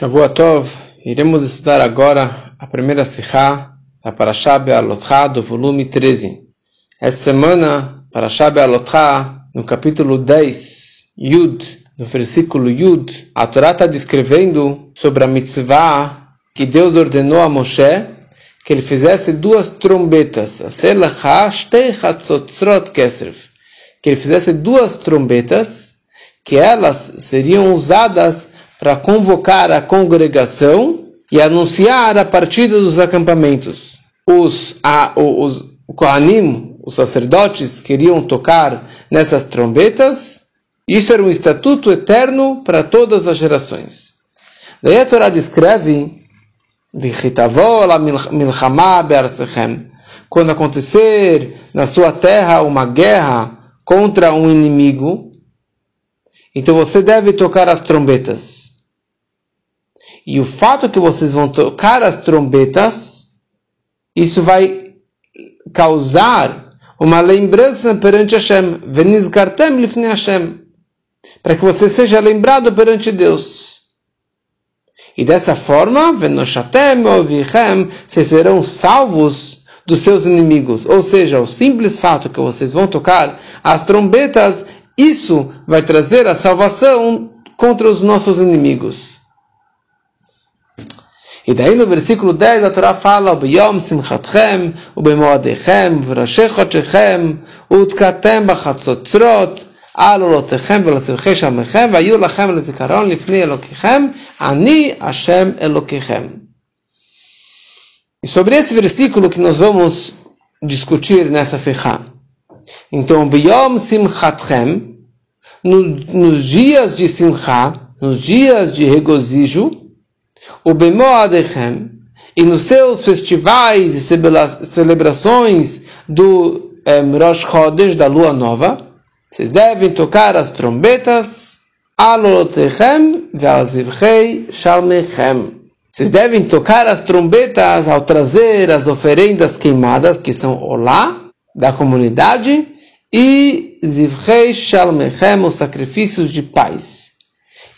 Shavuot iremos estudar agora a primeira Sikha da Parashá Be'alotcha do volume 13. Essa semana, Parashá Be'alotcha, no capítulo 10, Yud, no versículo Yud, a Torá está descrevendo sobre a mitzvah que Deus ordenou a Moshe que ele fizesse duas trombetas, que ele fizesse duas trombetas, que elas seriam usadas para convocar a congregação e anunciar a partida dos acampamentos. Os, a, os, o Kohanim, os sacerdotes, queriam tocar nessas trombetas. Isso era um estatuto eterno para todas as gerações. Daí a Torá descreve quando acontecer na sua terra uma guerra contra um inimigo, então você deve tocar as trombetas. E o fato que vocês vão tocar as trombetas, isso vai causar uma lembrança perante Hashem. Venizgartem lifnei Hashem. Para que você seja lembrado perante Deus. E dessa forma, venoshatem ovichem, vocês serão salvos dos seus inimigos. Ou seja, o simples fato que vocês vão tocar as trombetas, isso vai trazer a salvação contra os nossos inimigos. E daí no versículo 10 a Torá fala: B'yom simchatchem, u'bemoadechem, v'rashechotchechem, u'tkatem b'chatzotzrot, על עולותיכם ולצורכי שמכם, והיו לכם לזיכרון לפני אלוקיכם, אני השם אלוקיכם. E sobre esse versículo que nós vamos discutir nessa Sikha. Então, Biyom Simchatchem, nos dias de Simcha, nos dias de regozijo, o Bemoadechem, e nos seus festivais e celebrações do um, Rosh Chodesh, da lua nova, vocês devem tocar as trombetas, Alotechem ve'azivchei shalmechem. Vocês devem tocar as trombetas ao trazer as oferendas queimadas, que são Olá, da comunidade, e Zivchei Shalmechem, os sacrifícios de paz.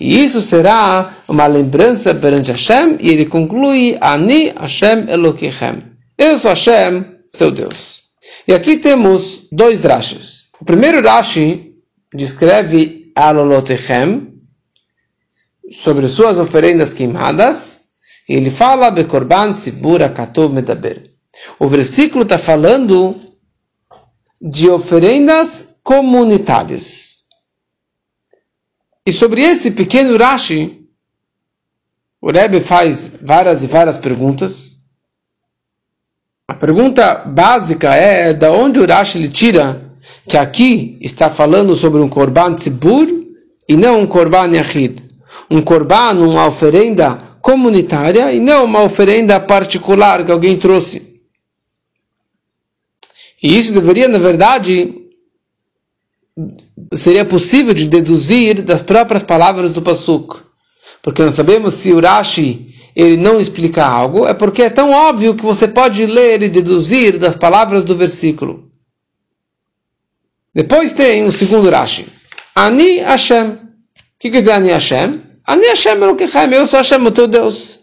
E isso será uma lembrança perante Hashem, e ele conclui, Ani Hashem Elokechem. Eu sou Hashem, seu Deus. E aqui temos dois Rashis. O primeiro Rashi descreve Alolotechem, sobre suas oferendas queimadas, e ele fala, Bekorban Tzibura Katov Medaber. O versículo está falando de oferendas comunitárias. E sobre esse pequeno Rashi, o Rebbe faz várias e várias perguntas. A pergunta básica é da onde o Rashi lhe tira que aqui está falando sobre um korban tzibur e não um korban yachid. Um korban, uma oferenda comunitária e não uma oferenda particular que alguém trouxe. E isso deveria, na verdade, seria possível de deduzir das próprias palavras do Pasuk. Porque nós sabemos se o Rashi ele não explica algo, é porque é tão óbvio que você pode ler e deduzir das palavras do versículo. Depois tem o segundo Rashi. Ani Hashem. O que quer dizer Ani Hashem? Ani Hashem Elokechem. Eu sou Hashem, o teu Deus.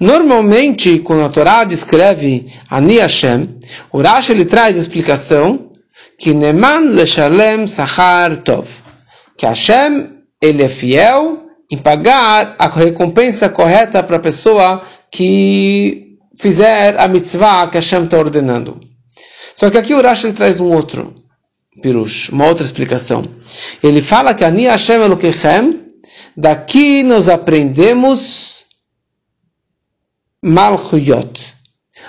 Normalmente, quando a Torá descreve Ani Hashem, o Rashi ele traz a explicação que Neman Leshalem Sachar Tov. Que Hashem, ele é fiel em pagar a recompensa correta para a pessoa que fizer a mitzvah que Hashem está ordenando. Só que aqui o Rashi traz um outro pirush, uma outra explicação. Ele fala que Ani Hashem Elokechem, daqui nós aprendemos Malchuyot.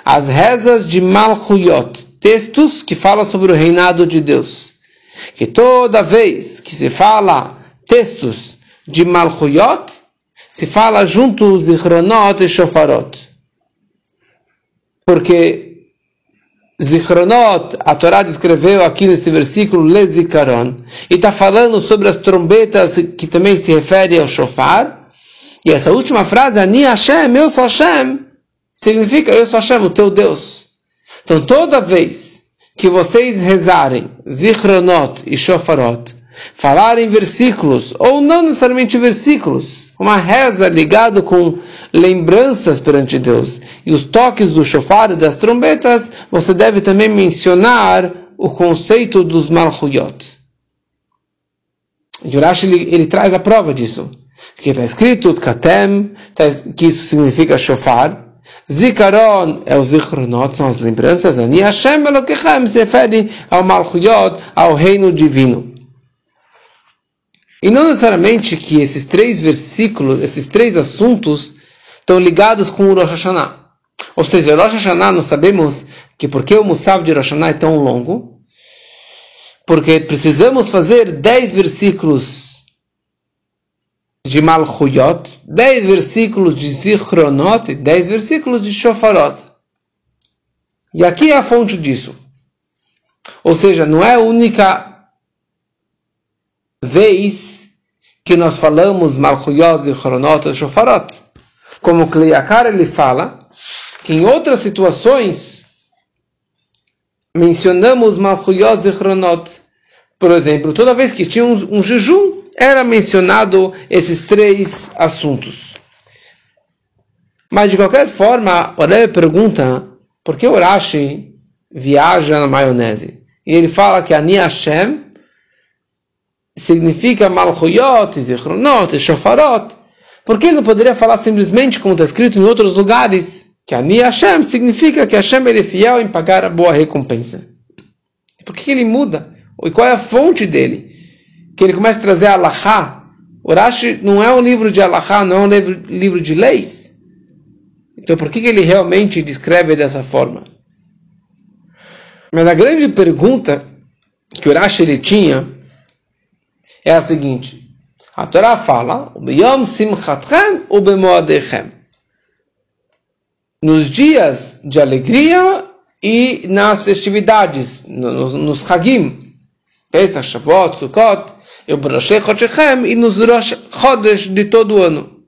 As rezas de Malchuyot textos que falam sobre o reinado de Deus. Que toda vez que se fala textos de Malchuyot, se fala junto Zichronot e Shofarot. Porque Zichronot, a Torá descreveu aqui nesse versículo, Lezikaron, e está falando sobre as trombetas que também se refere ao Shofar. E essa última frase, Ani Hashem, eu sou Hashem, significa eu sou Hashem, o teu Deus. Então, toda vez que vocês rezarem Zichronot e Shofarot, falarem versículos, ou não necessariamente versículos, uma reza ligada com lembranças perante Deus e os toques do shofar e das trombetas, você deve também mencionar o conceito dos malchuyot. Yurash ele, ele traz a prova disso. Que está escrito Katem, tá que isso significa shofar. Zikaron é o zichronot, são as lembranças. Ani Hashem Elokechem se refere ao malchuyot, ao reino divino. E não necessariamente que esses três versículos, esses três assuntos, estão ligados com o Rosh Hashanah. Ou seja, o Rosh Hashanah nós sabemos que porque o Musab de Rosh Hashanah é tão longo, porque precisamos fazer dez versículos de Malchuyot, dez versículos de Zichronot, dez versículos de Shofarot. E aqui é a fonte disso. Ou seja, não é a única vez que nós falamos Malchuyot e Chronot e Shofarot. Como Kliakar ele fala que em outras situações mencionamos Malchuyot e Chronot. Por exemplo, toda vez que tinha um, um jejum, era mencionado esses três assuntos. Mas de qualquer forma, o Rebbe pergunta por que o Rashi viaja na maionese. E ele fala que Ani Hashem significa Malchuyot, Zichronot, Shofarot. Por que não poderia falar simplesmente como está escrito em outros lugares? Que Ani Hashem significa que Hashem é fiel em pagar a boa recompensa. Por que ele muda? E qual é a fonte dele? Que ele começa a trazer a Allahá. O Rashi não é um livro de Allahá, não é um livro, livro de leis. Então por que ele realmente descreve dessa forma? Mas a grande pergunta que o Rashi ele tinha é a seguinte: a Torá fala. Nos dias de alegria e nas festividades, nos, nos Hagim, Pesach, Shavuot, Sukkot, e o e nos Rosh de todo o ano.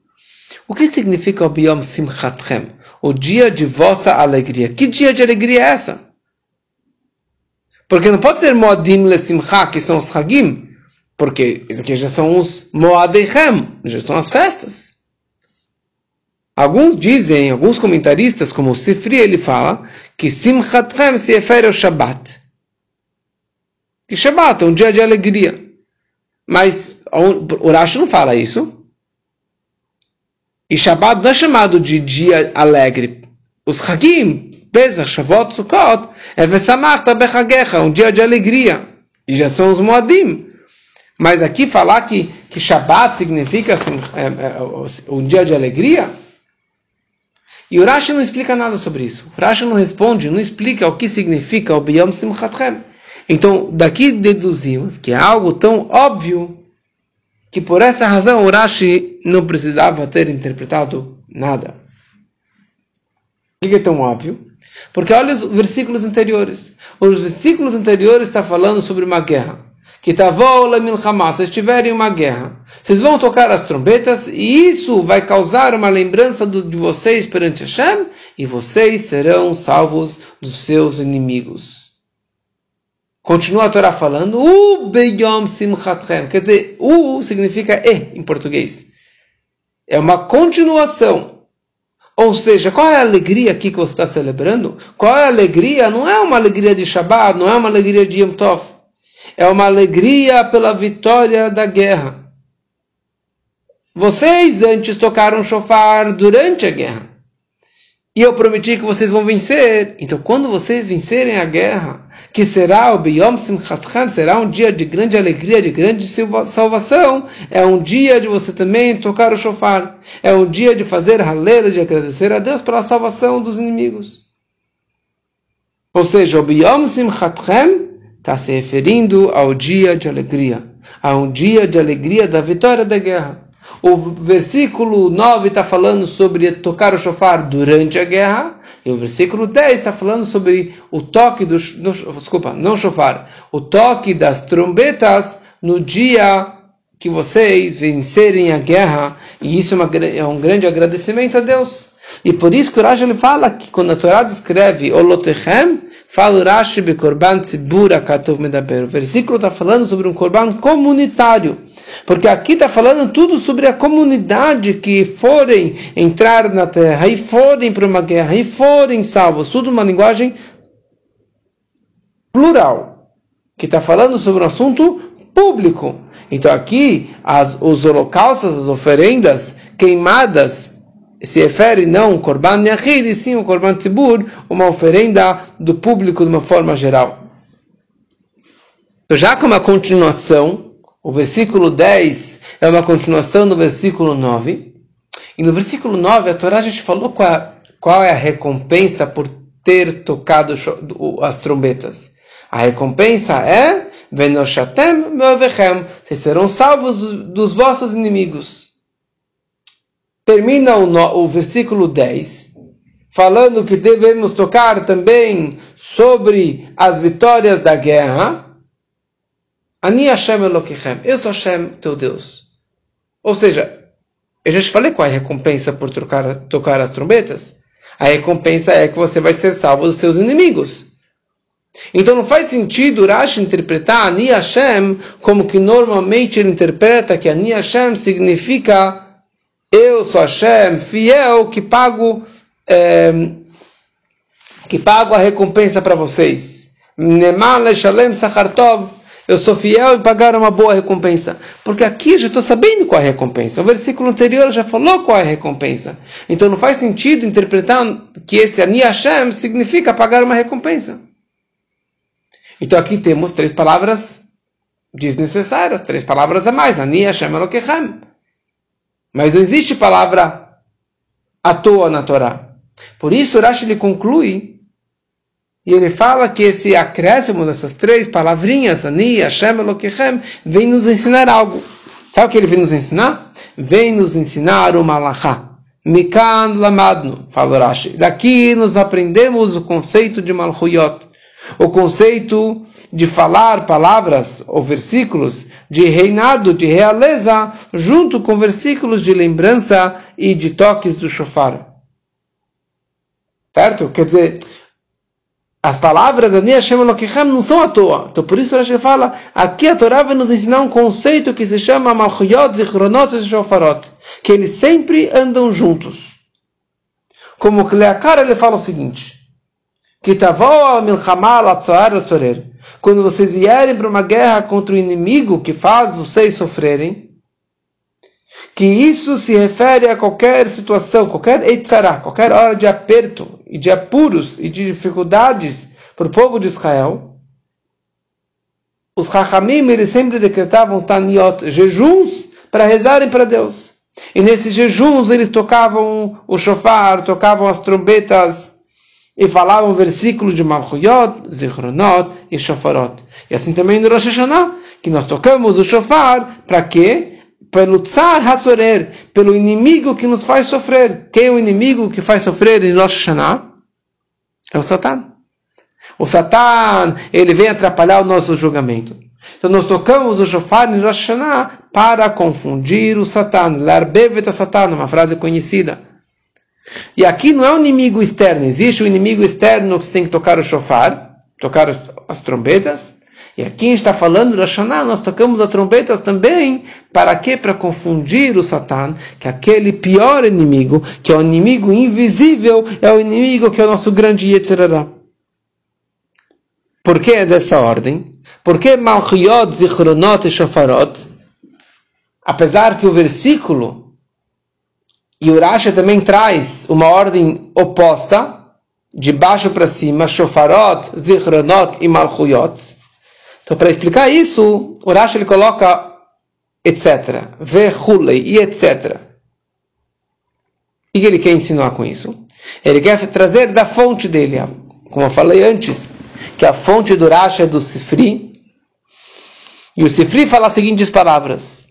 O que significa o Yom Simchatchem? O dia de vossa alegria. Que dia de alegria é essa? Porque não pode ser Moadim Le Simcha, que são os Hagim, porque aqui já são os Moadechem, já são as festas. Alguns dizem, alguns comentaristas, como o Sifri, ele fala que Simchatchem se refere ao Shabbat. Que Shabbat é um dia de alegria. Mas o Rashi não fala isso. E Shabbat não é chamado de dia alegre. Os Hagim, Pesach, Shavuot, Sukkot, é Vesamachta Bechagecha, um dia de alegria. E já são os Moadim. Mas aqui falar que, que Shabbat significa assim, é, é, um dia de alegria, e o Rashi não explica nada sobre isso. O Rashi não responde, não explica o que significa o Biyom Simchatchem. Então, daqui deduzimos que é algo tão óbvio que por essa razão o Rashi não precisava ter interpretado nada. Por que é tão óbvio? Porque olha os versículos anteriores. Os versículos anteriores estão falando sobre uma guerra que tavou milchama, se estiverem uma guerra, vocês vão tocar as trombetas e isso vai causar uma lembrança do, de vocês perante Hashem e vocês serão salvos dos seus inimigos. Continua a Torá falando, U beyom simchatchem, quer dizer, U significa E em português. É uma continuação. Ou seja, qual é a alegria aqui que você está celebrando? Qual é a alegria? Não é uma alegria de Shabbat, não é uma alegria de Yom Tov é uma alegria pela vitória da guerra. Vocês antes tocaram shofar durante a guerra. E eu prometi que vocês vão vencer. Então, quando vocês vencerem a guerra, que será o Biyom Simchatchan, será um dia de grande alegria, de grande salvação, é um dia de você também tocar o shofar. É um dia de fazer halel, de agradecer a Deus pela salvação dos inimigos. Ou seja, o Biyom Simchatchan está se referindo ao dia de alegria, a um dia de alegria da vitória da guerra. O versículo 9 está falando sobre tocar o shofar durante a guerra, e o versículo 10 está falando sobre o toque do, no, desculpa, não shofar, o toque das trombetas no dia que vocês vencerem a guerra, e isso é, uma, é um grande agradecimento a Deus. E por isso que o Rashi ele fala que quando a Torá descreve Olotechem, Fala Rashi be korban tzibur akatov medaber. O versículo está falando sobre um korban comunitário. Porque aqui está falando tudo sobre a comunidade que forem entrar na terra e forem para uma guerra e forem salvos. Tudo uma linguagem plural, que está falando sobre um assunto público. Então aqui as, os holocaustos, as oferendas queimadas se refere não o Korban Yahid, e sim o Korban Tzibur, uma oferenda do público de uma forma geral. Então, já como a continuação, o versículo 10 é uma continuação do versículo 9, e no versículo 9 a Torá a gente falou qual, é, qual é a recompensa por ter tocado as trombetas. A recompensa é Venoshatem meovechem, vocês serão salvos dos vossos inimigos termina o, o versículo 10, falando que devemos tocar também sobre as vitórias da guerra. Ani Hashem Elokichem, eu sou Hashem, teu Deus. Ou seja, eu já te falei qual é a recompensa por tocar, tocar as trombetas. A recompensa é que você vai ser salvo dos seus inimigos. Então não faz sentido Rashi interpretar Ani Hashem como que normalmente ele interpreta que Ani Hashem significa eu sou Hashem, fiel, que pago, é, que pago a recompensa para vocês. Eu sou fiel em pagar uma boa recompensa. Porque aqui eu já estou sabendo qual é a recompensa. O versículo anterior já falou qual é a recompensa. Então não faz sentido interpretar que esse Ani Hashem significa pagar uma recompensa. Então aqui temos três palavras desnecessárias, três palavras a mais. Ani Hashem Elokechem. Mas não existe palavra à toa na Torá. Por isso, Rashi conclui e ele fala que esse acréscimo dessas três palavrinhas, Ani, Hashem, Elokechem, vem nos ensinar algo. Sabe o que ele vem nos ensinar? Vem nos ensinar o Malachá. Mikan Lamadno, fala Rashi. Daqui nos aprendemos o conceito de Malchuyot. O conceito de falar palavras ou versículos de reinado, de realeza, junto com versículos de lembrança e de toques do shofar. Certo? Quer dizer, as palavras da Nia Shem Elokechem não são à toa. Então por isso Rashi fala, aqui a Torá vai nos ensinar um conceito que se chama Malchuyot, Zichronot e Shofarot, que eles sempre andam juntos. Como Kleakar ele fala o seguinte, que quando vocês vierem para uma guerra contra o inimigo que faz vocês sofrerem, que isso se refere a qualquer situação, qualquer eitzará, qualquer hora de aperto e de apuros e de dificuldades para o povo de Israel. Os Chachamim, eles sempre decretavam taniot, jejuns, para rezarem para Deus. E nesses jejuns eles tocavam o shofar, tocavam as trombetas e falavam versículos de Malchuyot, Zichronot e Shofarot. E assim também no Rosh Hashanah, que nós tocamos o shofar, para quê? Pelo Tsar Hatzorer, pelo inimigo que nos faz sofrer. Quem é o inimigo que faz sofrer em Rosh Hashanah? É o Satan. O Satan, ele vem atrapalhar o nosso julgamento. Então nós tocamos o shofar em Rosh Hashanah para confundir o Satan. Larbevet Satan, uma frase conhecida. E aqui não é um inimigo externo, existe um inimigo externo que você tem que tocar o shofar, tocar as trombetas. E aqui está falando do Hashanah, nós tocamos as trombetas também, para quê? Para confundir o Satan, que é aquele pior inimigo, que é o inimigo invisível, é o inimigo que é o nosso grande Yetzirará. Por que é dessa ordem? Por que Malchiyot, Zichronot e Shofarot? Apesar que o versículo e Urasha também traz uma ordem oposta, de baixo para cima, Shofarot, Zichronot e Malchuyot. Então, para explicar isso, Urasha ele coloca etc. Vehulei e etc. O que ele quer ensinar com isso? Ele quer trazer da fonte dele, como eu falei antes, que a fonte do Urasha é do Sifri. E o Sifri fala as seguintes palavras.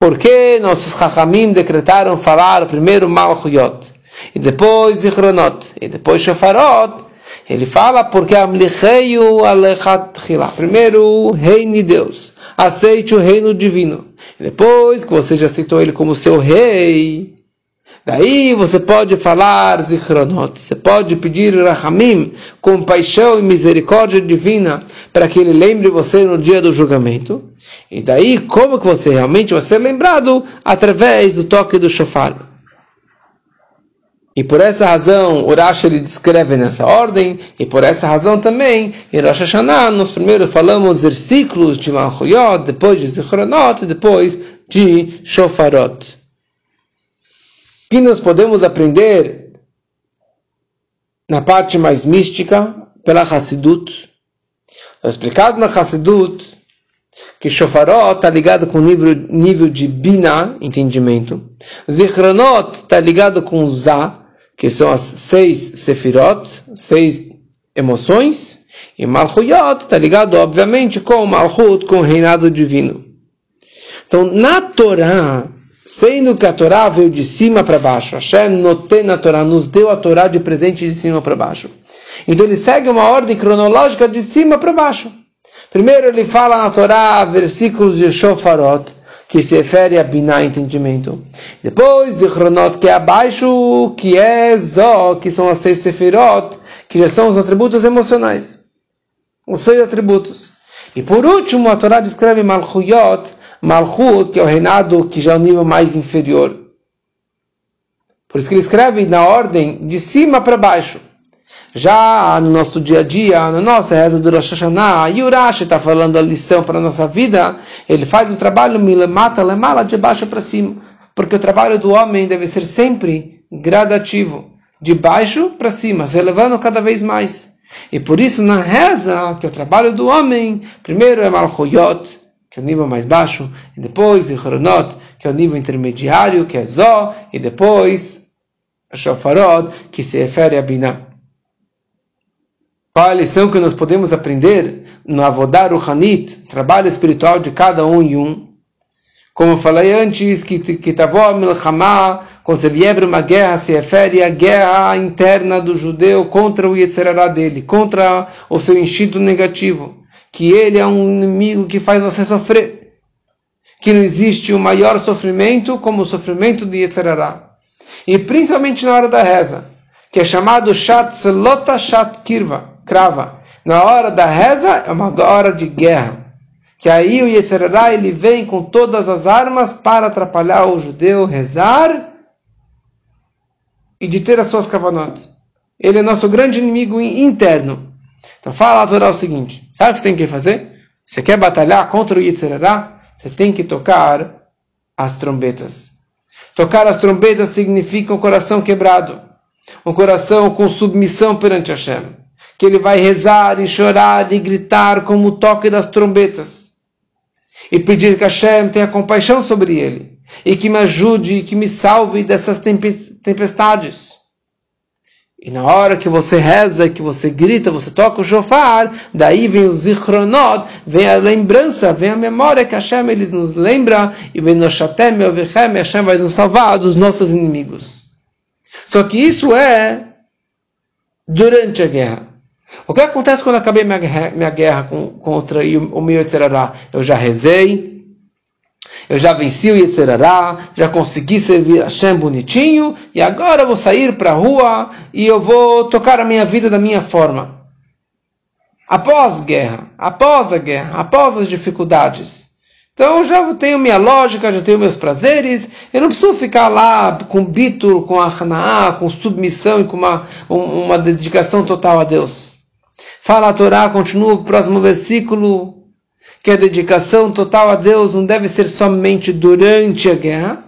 Por que nossos Chachamim decretaram falar primeiro Malchuyot e depois Zichronot e depois Shofarot? Ele fala porque Amlicheio Alechat Chila. Primeiro o de Deus. Aceite o reino divino. Depois que você já aceitou ele como seu rei, daí você pode falar Zichronot. Você pode pedir Rahamim, compaixão e misericórdia divina, para que ele lembre você no dia do julgamento. E daí, como que você realmente vai ser lembrado? Através do toque do shofar. E por essa razão, o ele descreve nessa ordem, e por essa razão também, em Rosh Hashanah, nós primeiro falamos versículos de Malchuyot, depois de Zichronot, depois de Shofarot. que nós podemos aprender na parte mais mística, pela Hassidut. É explicado na Hassidut que Shofarot está ligado com o nível, nível de Bina, entendimento. Zichronot está ligado com Zah, que são as seis sefirot, seis emoções, e Malchuyot está ligado, obviamente, com Malchut, com o reinado divino. Então, na Torá, sendo que a Torá veio de cima para baixo, Hashem noté na Torá, nos deu a Torá de presente de cima para baixo. Então ele segue uma ordem cronológica de cima para baixo. Primeiro ele fala na Torá versículos de Shofarot, que se refere a Binah, entendimento. Depois de Chronot, que é abaixo, que é Zó, que são as seis Sefirot, que já são os atributos emocionais. Os seis atributos. E por último, a Torá descreve Malchuyot, Malchut, que é o reinado que já é o nível mais inferior. Por isso que ele escreve na ordem de cima para baixo. Já no nosso dia a dia, na nossa reza do Rosh Hashanah, Yurashi está falando a lição para a nossa vida, ele faz o trabalho mata lemala de baixo para cima, porque o trabalho do homem deve ser sempre gradativo, de baixo para cima, se elevando cada vez mais. E por isso na reza, que o trabalho do homem, primeiro é Malchuyot, que é o nível mais baixo, e depois Ichronot, que é o nível intermediário, que é Zó, e depois Shofarot, que se refere a Binah. Qual a lição que nós podemos aprender no Avodar Ruhanit, trabalho espiritual de cada um e um? Como eu falei antes, que Tavó Milchama, quando você vier uma guerra, se refere à guerra interna do judeu contra o Yetzerará dele, contra o seu instinto negativo, que ele é um inimigo que faz você sofrer, que não existe o um maior sofrimento como o sofrimento de Yetzerará. E principalmente na hora da reza, que é chamado Shat Selota Shat Kirva, crava. Na hora da reza é uma hora de guerra. Que aí o Yetzirará ele vem com todas as armas para atrapalhar o judeu rezar e de ter as suas cavanotes. Ele é nosso grande inimigo interno. Então fala a Torá o seguinte: sabe o que você tem que fazer? Você quer batalhar contra o Yetzirará? Você tem que tocar as trombetas. Tocar as trombetas significa um coração quebrado, um coração com submissão perante Hashem que ele vai rezar e chorar e gritar como o toque das trombetas e pedir que Hashem tenha compaixão sobre ele e que me ajude e que me salve dessas tempestades. E na hora que você reza, que você grita, você toca o shofar, daí vem o zichronot, vem a lembrança, vem a memória que Hashem eles nos lembra, e vem no shatem, e Hashem vai nos salvar dos nossos inimigos. Só que isso é durante a guerra. O que acontece quando acabei minha, minha guerra com, contra o meu Yetzerará? Eu já rezei, eu já venci o Yetzerará, já consegui servir a Hashem bonitinho, e agora eu vou sair para a rua e eu vou tocar a minha vida da minha forma. Após guerra, após a guerra, após as dificuldades. Então eu já tenho minha lógica, já tenho meus prazeres, eu não preciso ficar lá com bitur, com a hanaá, com submissão e com uma, uma dedicação total a Deus. Fala a Torá, continua o próximo versículo, que a dedicação total a Deus não deve ser somente durante a guerra,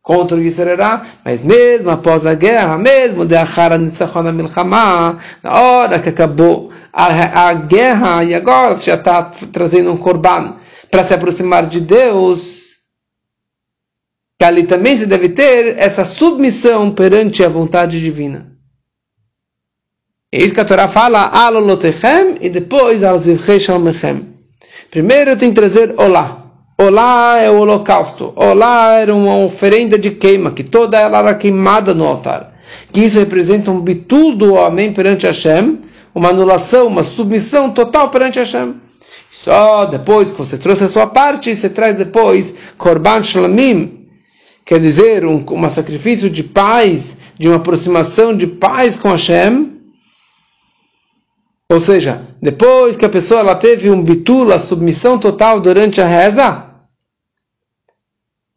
contra o Yisrael, mas mesmo após a guerra, mesmo de Achara Nitzachon Milchama, na hora que acabou a, a guerra e agora já está trazendo um corban para se aproximar de Deus, que ali também se deve ter essa submissão perante a vontade divina. É isso que a Torá fala, alolotechem, e depois alzivchei. Primeiro tem que trazer olá. Olá é o holocausto. Olá era uma oferenda de queima, que toda ela era queimada no altar. Que isso representa um bitul do homem perante Hashem, uma anulação, uma submissão total perante Hashem. Só depois que você trouxe a sua parte, você traz depois Korban Shlamim, quer dizer, um, um sacrifício de paz, de uma aproximação de paz com Hashem, Ou seja, depois que a pessoa ela teve um bitula, submissão total durante a reza,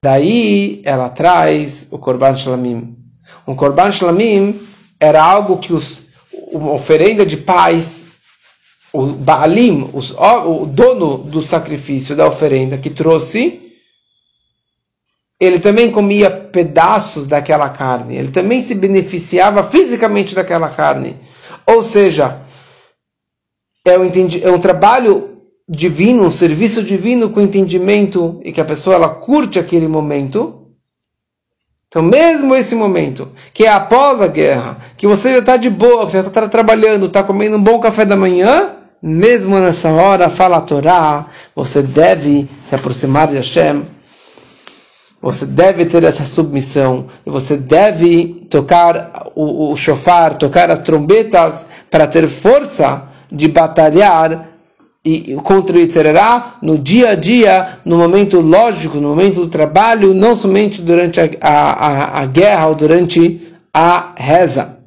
daí ela traz o Korban Shlamim. Um Korban Shlamim era algo que os, uma oferenda de paz, o Baalim, os, o dono do sacrifício, da oferenda, que trouxe, ele também comia pedaços daquela carne, ele também se beneficiava fisicamente daquela carne. Ou seja, é um, é um trabalho divino, um serviço divino com entendimento e que a pessoa ela curte aquele momento. Então, mesmo esse momento, que é após a guerra, que você já está de boa, que você está trabalhando, está comendo um bom café da manhã, mesmo nessa hora, fala a Torá, você deve se aproximar de Hashem, você deve ter essa submissão, e você deve tocar o, o shofar, tocar as trombetas, para ter força de batalhar e contra o Yitzhará no dia a dia, no momento lógico, no momento do trabalho, não somente durante a, a, a guerra ou durante a reza.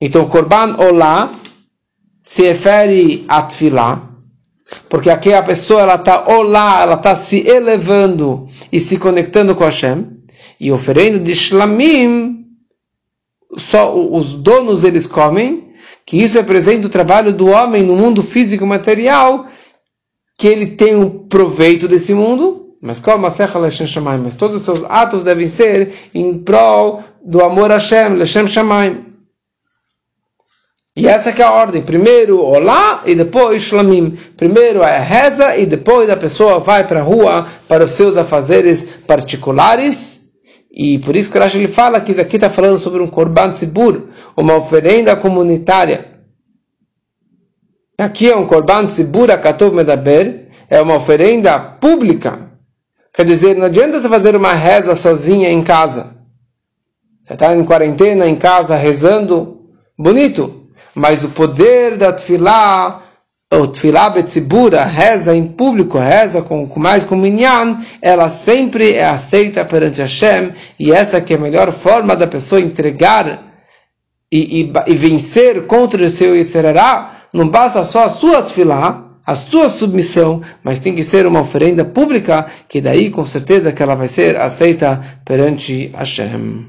Então, Korban Olá se refere a Tfilá, porque aqui a pessoa ela está Olá, ela está se elevando e se conectando com Hashem, e oferendo de Shlamim, só os donos eles comem, que isso representa o trabalho do homem no mundo físico material, que ele tem um proveito desse mundo, mas como a mas todos os seus atos devem ser em prol do amor a Hashem, Leshem Shamayim. E essa é a ordem. Primeiro olá e depois shlamim. Primeiro é a reza e depois a pessoa vai para a rua para os seus afazeres particulares. E por isso que Rashi ele fala que isso aqui está falando sobre um korban tzibur, uma oferenda comunitária. Aqui é um korban tzibur akatov medaber, é uma oferenda pública. Quer dizer, não adianta você fazer uma reza sozinha em casa. Você está em quarentena, em casa, rezando, bonito. Mas o poder da tefilá o tefilá betzibura, reza em público, reza com, com mais com minyan, ela sempre é aceita perante Hashem, e essa que é a melhor forma da pessoa entregar e, e, e vencer contra o seu Yitzhará, não basta só a sua tefilá, a sua submissão, mas tem que ser uma oferenda pública, que daí com certeza que ela vai ser aceita perante Hashem.